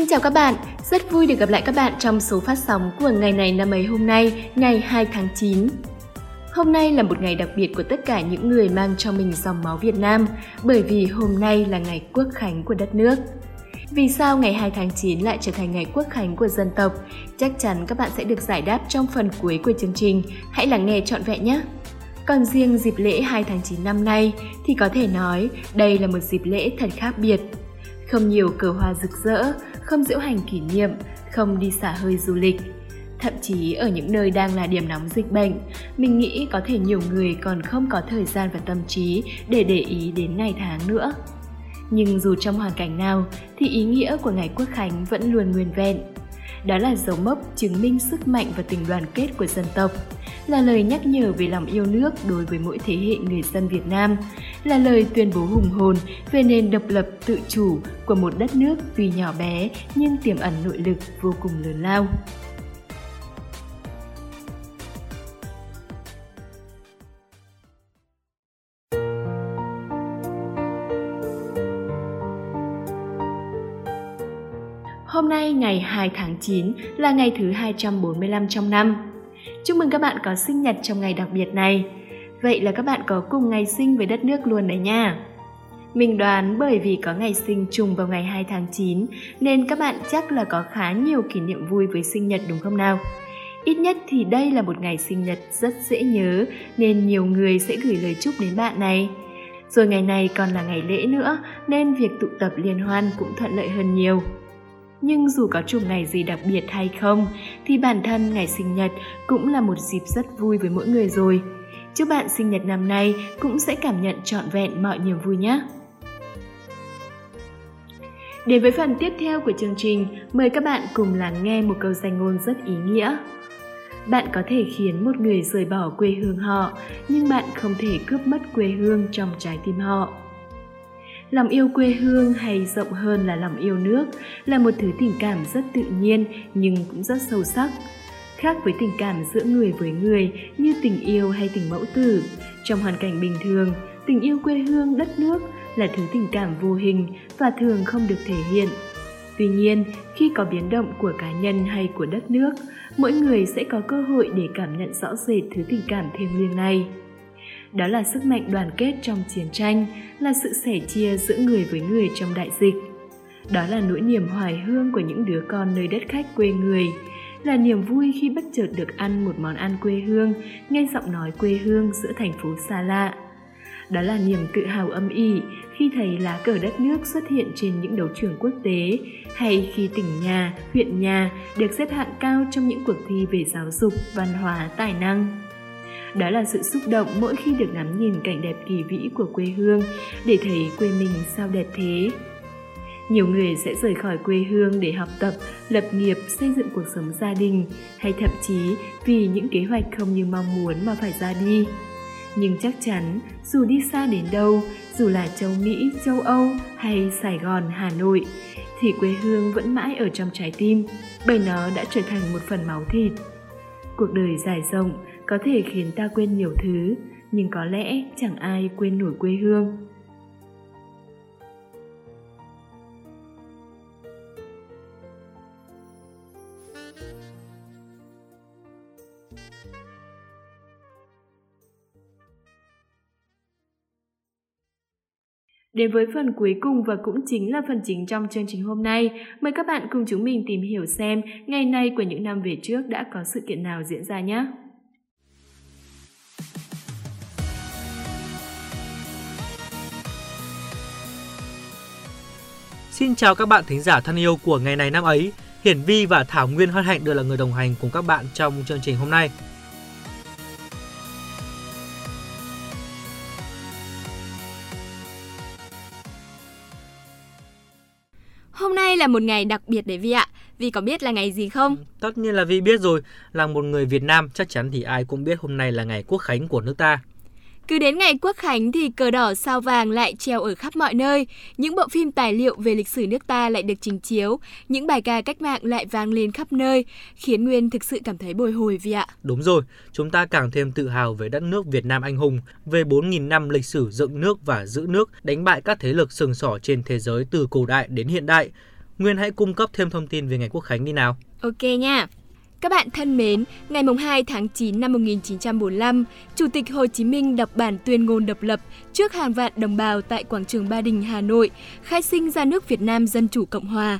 Xin chào các bạn, rất vui được gặp lại các bạn trong số phát sóng của ngày này năm ấy hôm nay, ngày 2 tháng 9. Hôm nay là một ngày đặc biệt của tất cả những người mang cho mình dòng máu Việt Nam, bởi vì hôm nay là ngày quốc khánh của đất nước. Vì sao ngày 2 tháng 9 lại trở thành ngày quốc khánh của dân tộc? Chắc chắn các bạn sẽ được giải đáp trong phần cuối của chương trình. Hãy lắng nghe trọn vẹn nhé! Còn riêng dịp lễ 2 tháng 9 năm nay thì có thể nói đây là một dịp lễ thật khác biệt. Không nhiều cờ hoa rực rỡ, không diễu hành kỷ niệm, không đi xả hơi du lịch. Thậm chí ở những nơi đang là điểm nóng dịch bệnh, mình nghĩ có thể nhiều người còn không có thời gian và tâm trí để để ý đến ngày tháng nữa. Nhưng dù trong hoàn cảnh nào thì ý nghĩa của ngày Quốc Khánh vẫn luôn nguyên vẹn. Đó là dấu mốc chứng minh sức mạnh và tình đoàn kết của dân tộc, là lời nhắc nhở về lòng yêu nước đối với mỗi thế hệ người dân Việt Nam, là lời tuyên bố hùng hồn về nền độc lập tự chủ của một đất nước tuy nhỏ bé nhưng tiềm ẩn nội lực vô cùng lớn lao. Nay ngày 2 tháng 9 là ngày thứ 245 trong năm. Chúc mừng các bạn có sinh nhật trong ngày đặc biệt này. Vậy là các bạn có cùng ngày sinh với đất nước luôn đấy nha. Mình đoán bởi vì có ngày sinh trùng vào ngày 2 tháng 9 nên các bạn chắc là có khá nhiều kỷ niệm vui với sinh nhật đúng không nào? Ít nhất thì đây là một ngày sinh nhật rất dễ nhớ, nên nhiều người sẽ gửi lời chúc đến bạn này. Rồi ngày này còn là ngày lễ nữa, nên việc tụ tập liên hoan cũng thuận lợi hơn nhiều. Nhưng dù có chủng ngày gì đặc biệt hay không, thì bản thân ngày sinh nhật cũng là một dịp rất vui với mỗi người rồi. Chúc bạn sinh nhật năm nay cũng sẽ cảm nhận trọn vẹn mọi niềm vui nhé! Đến với phần tiếp theo của chương trình, mời các bạn cùng lắng nghe một câu danh ngôn rất ý nghĩa. Bạn có thể khiến một người rời bỏ quê hương họ, nhưng bạn không thể cướp mất quê hương trong trái tim họ lòng yêu quê hương hay rộng hơn là lòng yêu nước là một thứ tình cảm rất tự nhiên nhưng cũng rất sâu sắc. Khác với tình cảm giữa người với người như tình yêu hay tình mẫu tử, trong hoàn cảnh bình thường, tình yêu quê hương đất nước là thứ tình cảm vô hình và thường không được thể hiện. Tuy nhiên, khi có biến động của cá nhân hay của đất nước, mỗi người sẽ có cơ hội để cảm nhận rõ rệt thứ tình cảm thiêng liêng này đó là sức mạnh đoàn kết trong chiến tranh, là sự sẻ chia giữa người với người trong đại dịch. Đó là nỗi niềm hoài hương của những đứa con nơi đất khách quê người, là niềm vui khi bất chợt được ăn một món ăn quê hương, nghe giọng nói quê hương giữa thành phố xa lạ. Đó là niềm tự hào âm ỉ khi thấy lá cờ đất nước xuất hiện trên những đấu trường quốc tế hay khi tỉnh nhà, huyện nhà được xếp hạng cao trong những cuộc thi về giáo dục, văn hóa, tài năng. Đó là sự xúc động mỗi khi được ngắm nhìn cảnh đẹp kỳ vĩ của quê hương để thấy quê mình sao đẹp thế. Nhiều người sẽ rời khỏi quê hương để học tập, lập nghiệp, xây dựng cuộc sống gia đình hay thậm chí vì những kế hoạch không như mong muốn mà phải ra đi. Nhưng chắc chắn, dù đi xa đến đâu, dù là châu Mỹ, châu Âu hay Sài Gòn, Hà Nội, thì quê hương vẫn mãi ở trong trái tim, bởi nó đã trở thành một phần máu thịt. Cuộc đời dài rộng, có thể khiến ta quên nhiều thứ nhưng có lẽ chẳng ai quên nổi quê hương Đến với phần cuối cùng và cũng chính là phần chính trong chương trình hôm nay, mời các bạn cùng chúng mình tìm hiểu xem ngày nay của những năm về trước đã có sự kiện nào diễn ra nhé. Xin chào các bạn thính giả thân yêu của ngày này năm ấy. Hiển Vi và Thảo Nguyên hân hạnh được là người đồng hành cùng các bạn trong chương trình hôm nay. Hôm nay là một ngày đặc biệt để Vi ạ. Vi có biết là ngày gì không? Tất nhiên là Vi biết rồi. Là một người Việt Nam chắc chắn thì ai cũng biết hôm nay là ngày quốc khánh của nước ta. Cứ đến ngày Quốc Khánh thì cờ đỏ sao vàng lại treo ở khắp mọi nơi, những bộ phim tài liệu về lịch sử nước ta lại được trình chiếu, những bài ca cách mạng lại vang lên khắp nơi, khiến Nguyên thực sự cảm thấy bồi hồi vì ạ. Đúng rồi, chúng ta càng thêm tự hào về đất nước Việt Nam anh hùng, về 4.000 năm lịch sử dựng nước và giữ nước, đánh bại các thế lực sừng sỏ trên thế giới từ cổ đại đến hiện đại, Nguyên hãy cung cấp thêm thông tin về ngày Quốc khánh đi nào. Ok nha. Các bạn thân mến, ngày 2 tháng 9 năm 1945, Chủ tịch Hồ Chí Minh đọc bản tuyên ngôn độc lập trước hàng vạn đồng bào tại quảng trường Ba Đình, Hà Nội, khai sinh ra nước Việt Nam Dân Chủ Cộng Hòa.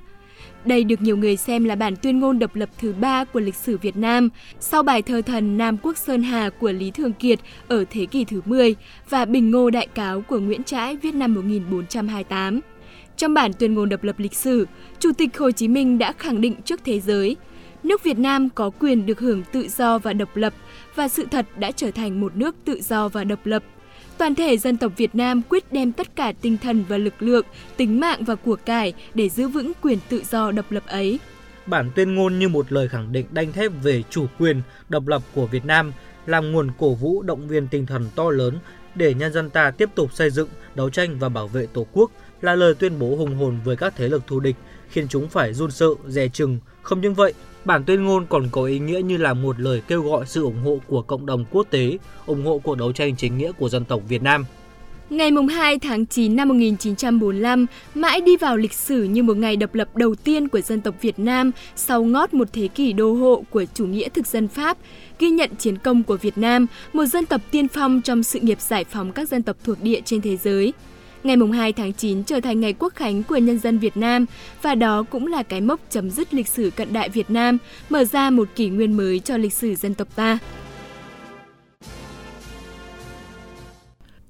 Đây được nhiều người xem là bản tuyên ngôn độc lập thứ ba của lịch sử Việt Nam, sau bài thơ thần Nam Quốc Sơn Hà của Lý Thường Kiệt ở thế kỷ thứ 10 và Bình Ngô Đại Cáo của Nguyễn Trãi viết năm 1428. Trong bản tuyên ngôn độc lập lịch sử, Chủ tịch Hồ Chí Minh đã khẳng định trước thế giới, nước Việt Nam có quyền được hưởng tự do và độc lập và sự thật đã trở thành một nước tự do và độc lập – Toàn thể dân tộc Việt Nam quyết đem tất cả tinh thần và lực lượng, tính mạng và của cải để giữ vững quyền tự do độc lập ấy. Bản tuyên ngôn như một lời khẳng định đanh thép về chủ quyền, độc lập của Việt Nam, làm nguồn cổ vũ động viên tinh thần to lớn để nhân dân ta tiếp tục xây dựng, đấu tranh và bảo vệ Tổ quốc, là lời tuyên bố hùng hồn với các thế lực thù địch, khiến chúng phải run sợ, dè chừng. Không những vậy, Bản tuyên ngôn còn có ý nghĩa như là một lời kêu gọi sự ủng hộ của cộng đồng quốc tế, ủng hộ cuộc đấu tranh chính nghĩa của dân tộc Việt Nam. Ngày 2 tháng 9 năm 1945 mãi đi vào lịch sử như một ngày độc lập đầu tiên của dân tộc Việt Nam sau ngót một thế kỷ đô hộ của chủ nghĩa thực dân Pháp, ghi nhận chiến công của Việt Nam, một dân tộc tiên phong trong sự nghiệp giải phóng các dân tộc thuộc địa trên thế giới. Ngày 2 tháng 9 trở thành ngày quốc khánh của nhân dân Việt Nam và đó cũng là cái mốc chấm dứt lịch sử cận đại Việt Nam, mở ra một kỷ nguyên mới cho lịch sử dân tộc ta.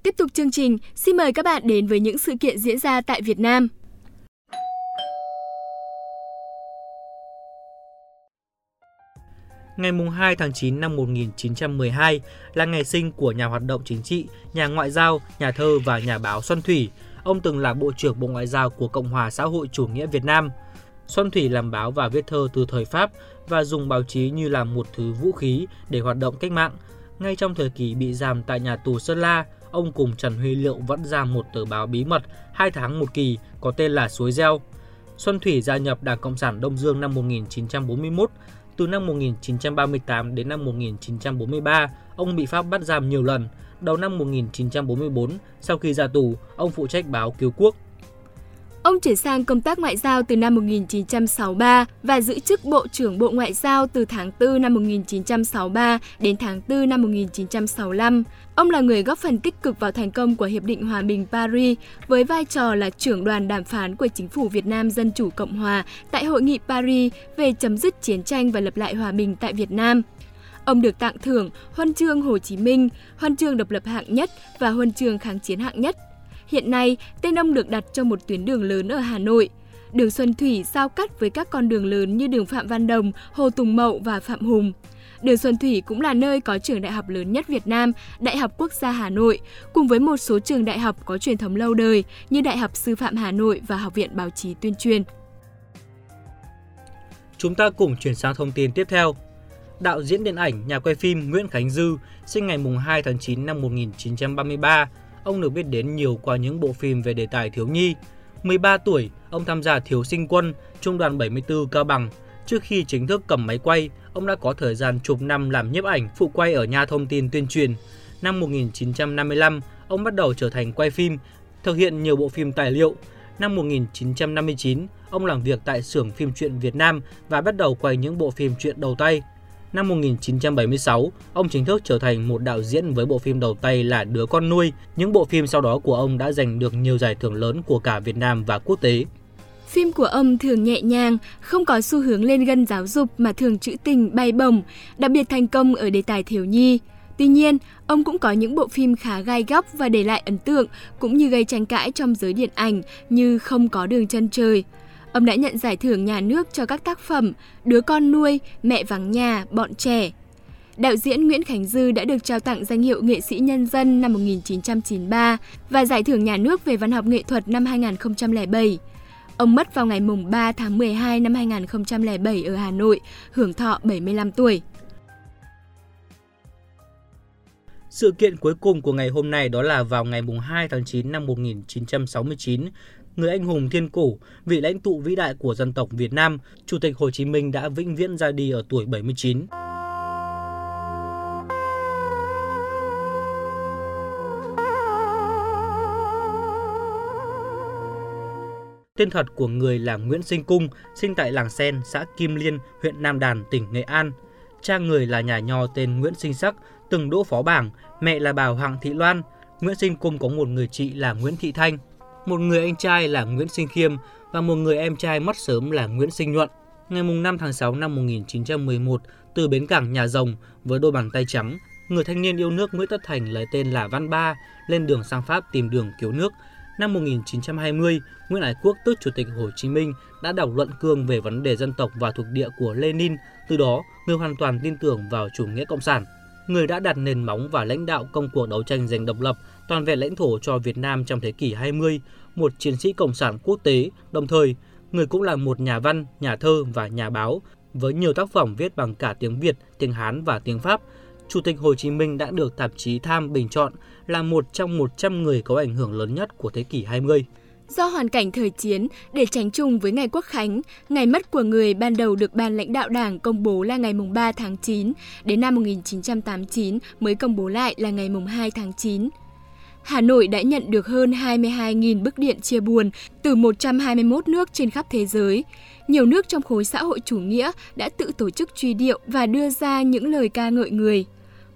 Tiếp tục chương trình, xin mời các bạn đến với những sự kiện diễn ra tại Việt Nam. Ngày 2 tháng 9 năm 1912 là ngày sinh của nhà hoạt động chính trị, nhà ngoại giao, nhà thơ và nhà báo Xuân Thủy. Ông từng là Bộ trưởng Bộ Ngoại giao của Cộng hòa xã hội chủ nghĩa Việt Nam. Xuân Thủy làm báo và viết thơ từ thời Pháp và dùng báo chí như là một thứ vũ khí để hoạt động cách mạng. Ngay trong thời kỳ bị giam tại nhà tù Sơn La, ông cùng Trần Huy Liệu vẫn ra một tờ báo bí mật hai tháng một kỳ có tên là Suối Gieo. Xuân Thủy gia nhập Đảng Cộng sản Đông Dương năm 1941 từ năm 1938 đến năm 1943, ông bị Pháp bắt giam nhiều lần. Đầu năm 1944, sau khi ra tù, ông phụ trách báo Cứu Quốc Ông chuyển sang công tác ngoại giao từ năm 1963 và giữ chức Bộ trưởng Bộ Ngoại giao từ tháng 4 năm 1963 đến tháng 4 năm 1965. Ông là người góp phần tích cực vào thành công của Hiệp định Hòa bình Paris với vai trò là trưởng đoàn đàm phán của Chính phủ Việt Nam Dân Chủ Cộng Hòa tại Hội nghị Paris về chấm dứt chiến tranh và lập lại hòa bình tại Việt Nam. Ông được tặng thưởng Huân chương Hồ Chí Minh, Huân chương độc lập hạng nhất và Huân chương kháng chiến hạng nhất Hiện nay, tên ông được đặt cho một tuyến đường lớn ở Hà Nội. Đường Xuân Thủy giao cắt với các con đường lớn như đường Phạm Văn Đồng, Hồ Tùng Mậu và Phạm Hùng. Đường Xuân Thủy cũng là nơi có trường đại học lớn nhất Việt Nam, Đại học Quốc gia Hà Nội, cùng với một số trường đại học có truyền thống lâu đời như Đại học Sư phạm Hà Nội và Học viện Báo chí Tuyên truyền. Chúng ta cùng chuyển sang thông tin tiếp theo. Đạo diễn điện ảnh, nhà quay phim Nguyễn Khánh Dư sinh ngày 2 tháng 9 năm 1933 ông được biết đến nhiều qua những bộ phim về đề tài thiếu nhi. 13 tuổi, ông tham gia Thiếu sinh quân, Trung đoàn 74 Cao Bằng. Trước khi chính thức cầm máy quay, ông đã có thời gian chục năm làm nhiếp ảnh, phụ quay ở nhà thông tin tuyên truyền. Năm 1955, ông bắt đầu trở thành quay phim, thực hiện nhiều bộ phim tài liệu. Năm 1959, ông làm việc tại xưởng phim truyện Việt Nam và bắt đầu quay những bộ phim truyện đầu tay. Năm 1976, ông chính thức trở thành một đạo diễn với bộ phim đầu tay là Đứa con nuôi. Những bộ phim sau đó của ông đã giành được nhiều giải thưởng lớn của cả Việt Nam và quốc tế. Phim của ông thường nhẹ nhàng, không có xu hướng lên gân giáo dục mà thường trữ tình bay bổng, đặc biệt thành công ở đề tài thiếu nhi. Tuy nhiên, ông cũng có những bộ phim khá gai góc và để lại ấn tượng cũng như gây tranh cãi trong giới điện ảnh như Không có đường chân trời, Ông đã nhận giải thưởng nhà nước cho các tác phẩm Đứa con nuôi, Mẹ vắng nhà, Bọn trẻ. Đạo diễn Nguyễn Khánh Dư đã được trao tặng danh hiệu nghệ sĩ nhân dân năm 1993 và giải thưởng nhà nước về văn học nghệ thuật năm 2007. Ông mất vào ngày 3 tháng 12 năm 2007 ở Hà Nội, hưởng thọ 75 tuổi. Sự kiện cuối cùng của ngày hôm nay đó là vào ngày 2 tháng 9 năm 1969, người anh hùng thiên cổ, vị lãnh tụ vĩ đại của dân tộc Việt Nam, Chủ tịch Hồ Chí Minh đã vĩnh viễn ra đi ở tuổi 79. Tên thật của người là Nguyễn Sinh Cung, sinh tại làng Sen, xã Kim Liên, huyện Nam Đàn, tỉnh Nghệ An. Cha người là nhà nho tên Nguyễn Sinh Sắc, từng đỗ phó bảng, mẹ là bà Hoàng Thị Loan. Nguyễn Sinh Cung có một người chị là Nguyễn Thị Thanh, một người anh trai là Nguyễn Sinh Khiêm và một người em trai mất sớm là Nguyễn Sinh Nhuận. Ngày 5 tháng 6 năm 1911, từ bến cảng Nhà Rồng với đôi bàn tay trắng, người thanh niên yêu nước Nguyễn Tất Thành lấy tên là Văn Ba lên đường sang Pháp tìm đường cứu nước. Năm 1920, Nguyễn Ái Quốc tức Chủ tịch Hồ Chí Minh đã đọc luận cương về vấn đề dân tộc và thuộc địa của Lenin, từ đó người hoàn toàn tin tưởng vào chủ nghĩa cộng sản. Người đã đặt nền móng và lãnh đạo công cuộc đấu tranh giành độc lập, toàn vẹn lãnh thổ cho Việt Nam trong thế kỷ 20, một chiến sĩ cộng sản quốc tế, đồng thời người cũng là một nhà văn, nhà thơ và nhà báo với nhiều tác phẩm viết bằng cả tiếng Việt, tiếng Hán và tiếng Pháp. Chủ tịch Hồ Chí Minh đã được tạp chí Time bình chọn là một trong 100 người có ảnh hưởng lớn nhất của thế kỷ 20. Do hoàn cảnh thời chiến, để tránh chung với ngày Quốc Khánh, ngày mất của người ban đầu được ban lãnh đạo đảng công bố là ngày 3 tháng 9, đến năm 1989 mới công bố lại là ngày 2 tháng 9. Hà Nội đã nhận được hơn 22.000 bức điện chia buồn từ 121 nước trên khắp thế giới. Nhiều nước trong khối xã hội chủ nghĩa đã tự tổ chức truy điệu và đưa ra những lời ca ngợi người.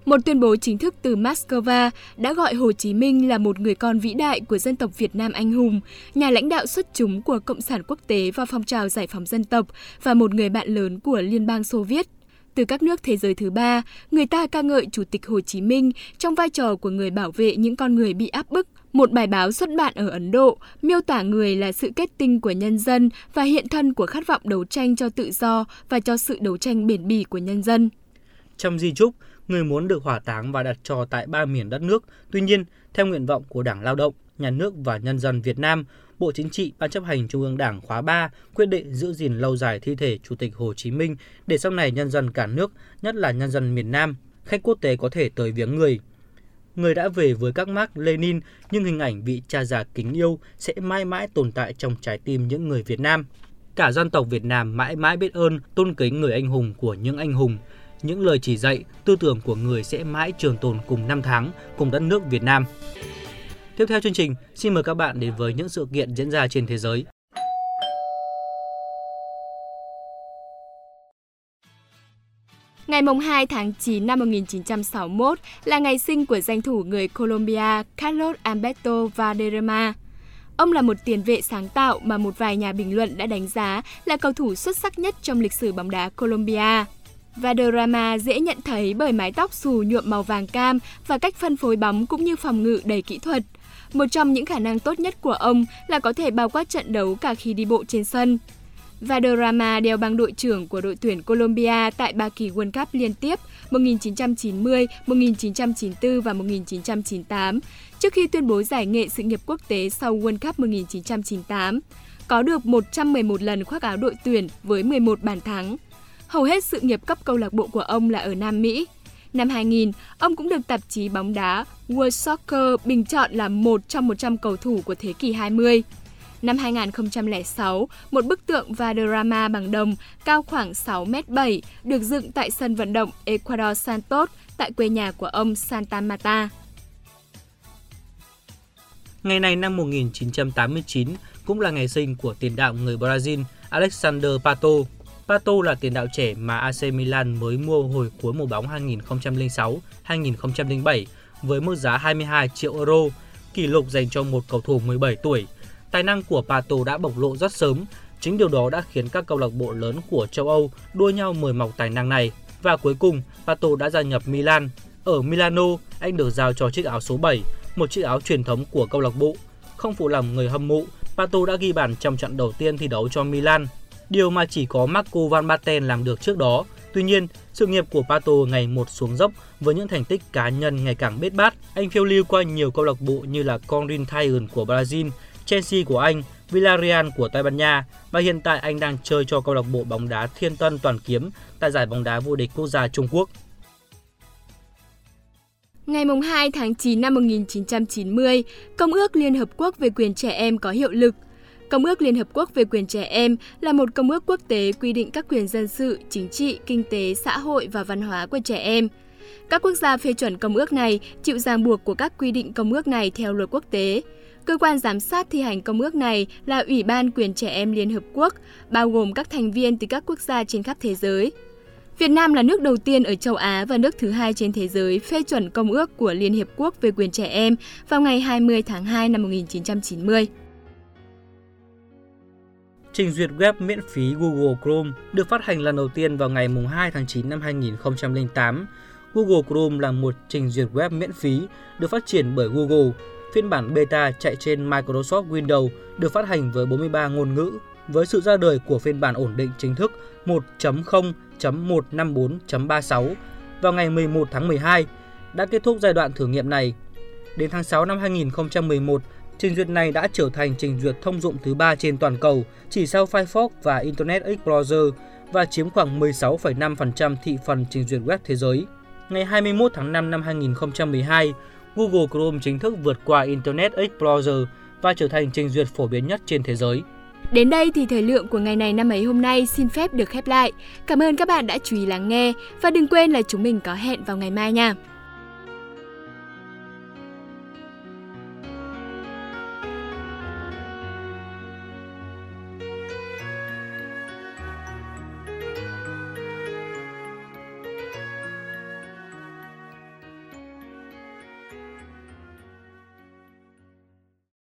Một tuyên bố chính thức từ Moscow đã gọi Hồ Chí Minh là một người con vĩ đại của dân tộc Việt Nam anh hùng, nhà lãnh đạo xuất chúng của Cộng sản quốc tế và phong trào giải phóng dân tộc và một người bạn lớn của Liên bang Xô Viết. Từ các nước thế giới thứ ba, người ta ca ngợi Chủ tịch Hồ Chí Minh trong vai trò của người bảo vệ những con người bị áp bức. Một bài báo xuất bản ở Ấn Độ miêu tả người là sự kết tinh của nhân dân và hiện thân của khát vọng đấu tranh cho tự do và cho sự đấu tranh bền bỉ của nhân dân. Trong di trúc, người muốn được hỏa táng và đặt trò tại ba miền đất nước. Tuy nhiên, theo nguyện vọng của Đảng Lao động, Nhà nước và nhân dân Việt Nam, Bộ Chính trị, Ban chấp hành Trung ương Đảng khóa 3 quyết định giữ gìn lâu dài thi thể Chủ tịch Hồ Chí Minh để sau này nhân dân cả nước, nhất là nhân dân miền Nam, khách quốc tế có thể tới viếng người. Người đã về với các mark Lenin nhưng hình ảnh vị cha già kính yêu sẽ mãi mãi tồn tại trong trái tim những người Việt Nam. Cả dân tộc Việt Nam mãi mãi biết ơn, tôn kính người anh hùng của những anh hùng, những lời chỉ dạy, tư tưởng của người sẽ mãi trường tồn cùng năm tháng, cùng đất nước Việt Nam. Tiếp theo chương trình, xin mời các bạn đến với những sự kiện diễn ra trên thế giới. Ngày 2 tháng 9 năm 1961 là ngày sinh của danh thủ người Colombia Carlos Alberto Valderrama. Ông là một tiền vệ sáng tạo mà một vài nhà bình luận đã đánh giá là cầu thủ xuất sắc nhất trong lịch sử bóng đá Colombia. Vadorama dễ nhận thấy bởi mái tóc xù nhuộm màu vàng cam và cách phân phối bóng cũng như phòng ngự đầy kỹ thuật. Một trong những khả năng tốt nhất của ông là có thể bao quát trận đấu cả khi đi bộ trên sân. Vadorama đeo băng đội trưởng của đội tuyển Colombia tại ba kỳ World Cup liên tiếp 1990, 1994 và 1998, trước khi tuyên bố giải nghệ sự nghiệp quốc tế sau World Cup 1998. Có được 111 lần khoác áo đội tuyển với 11 bàn thắng. Hầu hết sự nghiệp cấp câu lạc bộ của ông là ở Nam Mỹ. Năm 2000, ông cũng được tạp chí bóng đá World Soccer bình chọn là một trong 100 cầu thủ của thế kỷ 20. Năm 2006, một bức tượng Valderrama bằng đồng cao khoảng 6m7 được dựng tại sân vận động Ecuador Santos tại quê nhà của ông Santa Marta. Ngày này năm 1989 cũng là ngày sinh của tiền đạo người Brazil Alexander Pato. Pato là tiền đạo trẻ mà AC Milan mới mua hồi cuối mùa bóng 2006-2007 với mức giá 22 triệu euro, kỷ lục dành cho một cầu thủ 17 tuổi. Tài năng của Pato đã bộc lộ rất sớm, chính điều đó đã khiến các câu lạc bộ lớn của châu Âu đua nhau mời mọc tài năng này. Và cuối cùng, Pato đã gia nhập Milan. Ở Milano, anh được giao cho chiếc áo số 7, một chiếc áo truyền thống của câu lạc bộ. Không phụ lòng người hâm mộ, Pato đã ghi bàn trong trận đầu tiên thi đấu cho Milan điều mà chỉ có Marco Van Basten làm được trước đó. Tuy nhiên, sự nghiệp của Pato ngày một xuống dốc với những thành tích cá nhân ngày càng bết bát. Anh phiêu lưu qua nhiều câu lạc bộ như là Corinthians của Brazil, Chelsea của Anh, Villarreal của Tây Ban Nha và hiện tại anh đang chơi cho câu lạc bộ bóng đá Thiên Tân Toàn Kiếm tại giải bóng đá vô địch quốc gia Trung Quốc. Ngày 2 tháng 9 năm 1990, Công ước Liên Hợp Quốc về quyền trẻ em có hiệu lực. Công ước Liên Hợp Quốc về quyền trẻ em là một công ước quốc tế quy định các quyền dân sự, chính trị, kinh tế, xã hội và văn hóa của trẻ em. Các quốc gia phê chuẩn công ước này chịu ràng buộc của các quy định công ước này theo luật quốc tế. Cơ quan giám sát thi hành công ước này là Ủy ban Quyền Trẻ Em Liên Hợp Quốc, bao gồm các thành viên từ các quốc gia trên khắp thế giới. Việt Nam là nước đầu tiên ở châu Á và nước thứ hai trên thế giới phê chuẩn Công ước của Liên Hiệp Quốc về quyền trẻ em vào ngày 20 tháng 2 năm 1990. Trình duyệt web miễn phí Google Chrome được phát hành lần đầu tiên vào ngày 2 tháng 9 năm 2008. Google Chrome là một trình duyệt web miễn phí được phát triển bởi Google. Phiên bản beta chạy trên Microsoft Windows được phát hành với 43 ngôn ngữ. Với sự ra đời của phiên bản ổn định chính thức 1.0.154.36 vào ngày 11 tháng 12 đã kết thúc giai đoạn thử nghiệm này. Đến tháng 6 năm 2011, Trình duyệt này đã trở thành trình duyệt thông dụng thứ ba trên toàn cầu, chỉ sau Firefox và Internet Explorer và chiếm khoảng 16,5% thị phần trình duyệt web thế giới. Ngày 21 tháng 5 năm 2012, Google Chrome chính thức vượt qua Internet Explorer và trở thành trình duyệt phổ biến nhất trên thế giới. Đến đây thì thời lượng của ngày này năm ấy hôm nay xin phép được khép lại. Cảm ơn các bạn đã chú ý lắng nghe và đừng quên là chúng mình có hẹn vào ngày mai nha.